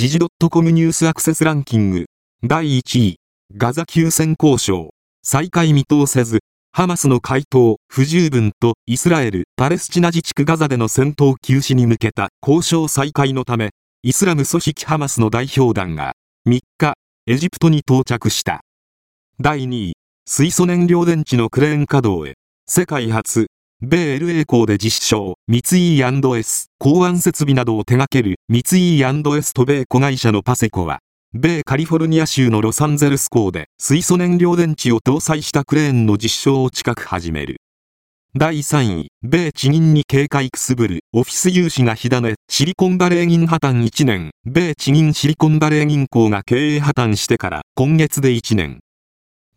時事 .com ニュースアクセスランキング。第1位。ガザ休戦交渉。再開見通せず。ハマスの回答不十分とイスラエル・パレスチナ自治区ガザでの戦闘休止に向けた交渉再開のため、イスラム組織ハマスの代表団が3日、エジプトに到着した。第2位、水素燃料電池のクレーン稼働へ、世界初、米 LA 港で実証、三井 &S、港湾設備などを手掛ける三井 &S と米子会社のパセコは、米カリフォルニア州のロサンゼルス港で水素燃料電池を搭載したクレーンの実証を近く始める。第3位、米地銀に警戒くすぶるオフィス融資が火種、シリコンバレー銀破綻1年、米地銀シリコンバレー銀行が経営破綻してから今月で1年。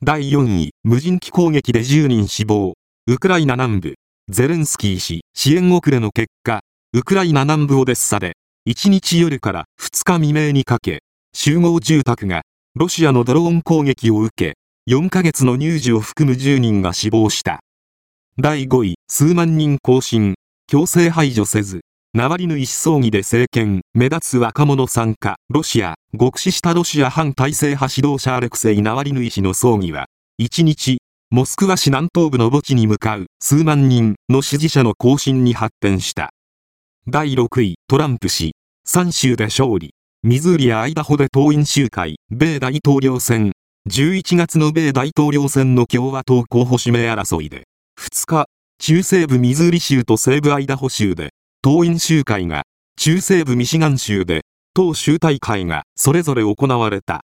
第4位、無人機攻撃で10人死亡、ウクライナ南部、ゼレンスキー氏、支援遅れの結果、ウクライナ南部オデッサで、1日夜から2日未明にかけ、集合住宅が、ロシアのドローン攻撃を受け、4ヶ月の乳児を含む10人が死亡した。第5位、数万人更新、強制排除せず、ナワリヌイ氏葬儀で政権、目立つ若者参加、ロシア、極死したロシア反体制派指導者アレクセイ・ナワリヌイ氏の葬儀は、1日、モスクワ市南東部の墓地に向かう数万人の支持者の行進に発展した。第6位、トランプ氏、3州で勝利。ミズーリやアイダホで党員集会、米大統領選。11月の米大統領選の共和党候補指名争いで、2日、中西部ミズーリ州と西部アイダホ州で、党員集会が、中西部ミシガン州で、党集大会がそれぞれ行われた。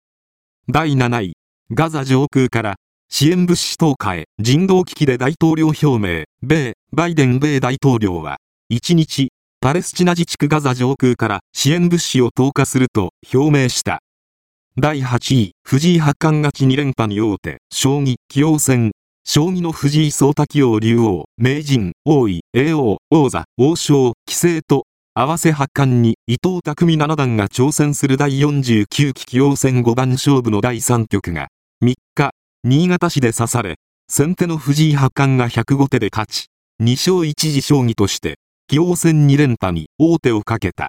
第7位、ガザ上空から支援物資投下へ人道危機で大統領表明、米、バイデン米大統領は、1日、パレスチナ自治区ガザ上空から支援物資を投下すると表明した。第8位、藤井八冠勝ち2連覇に大手、将棋、棋王戦、将棋の藤井聡太棋王竜王、名人、王位、叡王、王座、王将、棋聖と、合わせ八冠に伊藤匠七段が挑戦する第49期棋王戦5番勝負の第3局が、3日、新潟市で刺され、先手の藤井八冠が105手で勝ち、2勝1次将棋として、棋王戦2連覇に王手をかけた。